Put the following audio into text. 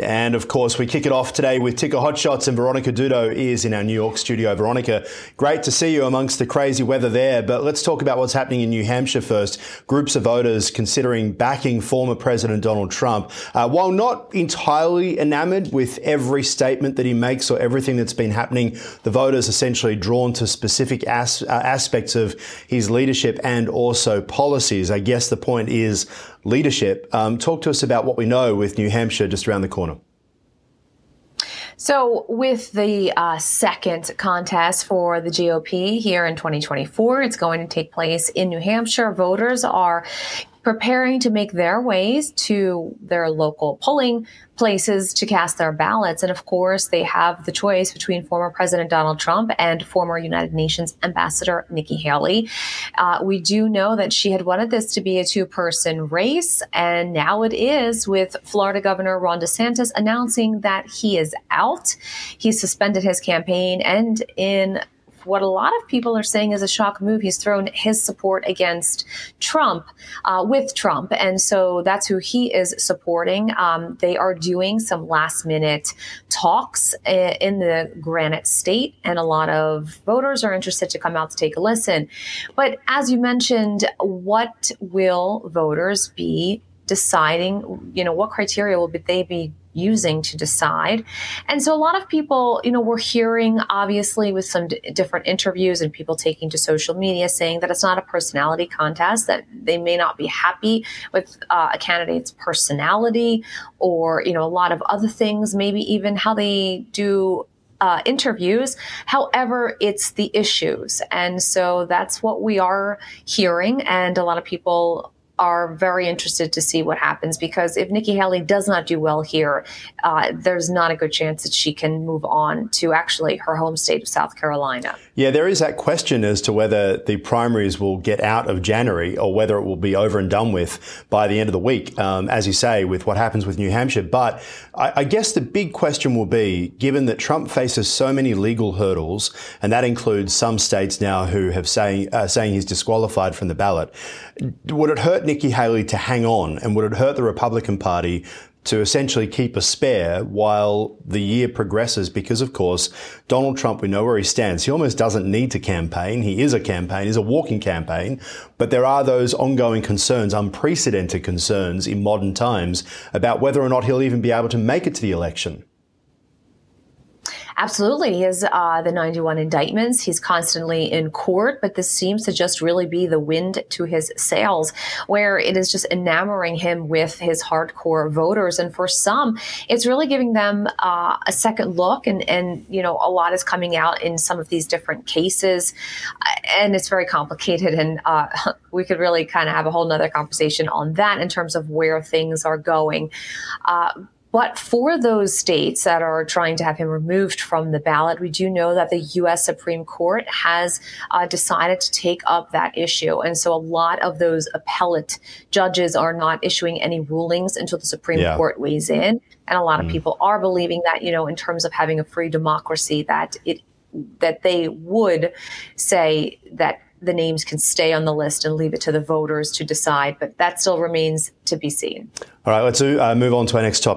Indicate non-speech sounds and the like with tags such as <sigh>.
And of course, we kick it off today with Ticker Hotshots, and Veronica Dudo is in our New York studio. Veronica, great to see you amongst the crazy weather there. But let's talk about what's happening in New Hampshire first. Groups of voters considering backing former President Donald Trump. Uh, while not entirely enamored with every statement that he makes or everything that's been happening, the voters essentially drawn to specific as- uh, aspects of his leadership and also policies. I guess the point is leadership. Um, talk to us about what we know with New Hampshire just around the corner. So, with the uh, second contest for the GOP here in 2024, it's going to take place in New Hampshire. Voters are preparing to make their ways to their local polling places to cast their ballots. And of course, they have the choice between former President Donald Trump and former United Nations Ambassador Nikki Haley. Uh, we do know that she had wanted this to be a two person race, and now it is with Florida Governor Ron DeSantis announcing that he is out. He suspended his campaign and in what a lot of people are saying is a shock move. He's thrown his support against Trump uh, with Trump. And so that's who he is supporting. Um, they are doing some last minute talks uh, in the Granite State, and a lot of voters are interested to come out to take a listen. But as you mentioned, what will voters be deciding? You know, what criteria will they be using to decide. And so a lot of people, you know, we're hearing obviously with some d- different interviews and people taking to social media saying that it's not a personality contest, that they may not be happy with uh, a candidate's personality or, you know, a lot of other things, maybe even how they do uh, interviews. However, it's the issues. And so that's what we are hearing. And a lot of people are very interested to see what happens because if Nikki Haley does not do well here, uh, there's not a good chance that she can move on to actually her home state of South Carolina. Yeah, there is that question as to whether the primaries will get out of January or whether it will be over and done with by the end of the week, um, as you say, with what happens with New Hampshire. But I, I guess the big question will be, given that Trump faces so many legal hurdles, and that includes some states now who have saying uh, saying he's disqualified from the ballot, would it hurt Nikki Haley to hang on, and would it hurt the Republican Party to essentially keep a spare while the year progresses? Because, of course, Donald Trump, we know where he stands. He almost doesn't need to campaign. He is a campaign, he's a walking campaign. But there are those ongoing concerns, unprecedented concerns in modern times about whether or not he'll even be able to make it to the election. Absolutely. He has uh, the 91 indictments. He's constantly in court, but this seems to just really be the wind to his sails, where it is just enamoring him with his hardcore voters. And for some, it's really giving them uh, a second look. And, and, you know, a lot is coming out in some of these different cases. And it's very complicated. And uh, <laughs> we could really kind of have a whole nother conversation on that in terms of where things are going. But for those states that are trying to have him removed from the ballot, we do know that the U.S. Supreme Court has uh, decided to take up that issue. And so a lot of those appellate judges are not issuing any rulings until the Supreme yeah. Court weighs in. And a lot of mm. people are believing that, you know, in terms of having a free democracy, that it that they would say that the names can stay on the list and leave it to the voters to decide. But that still remains to be seen. All right, let's uh, move on to our next topic.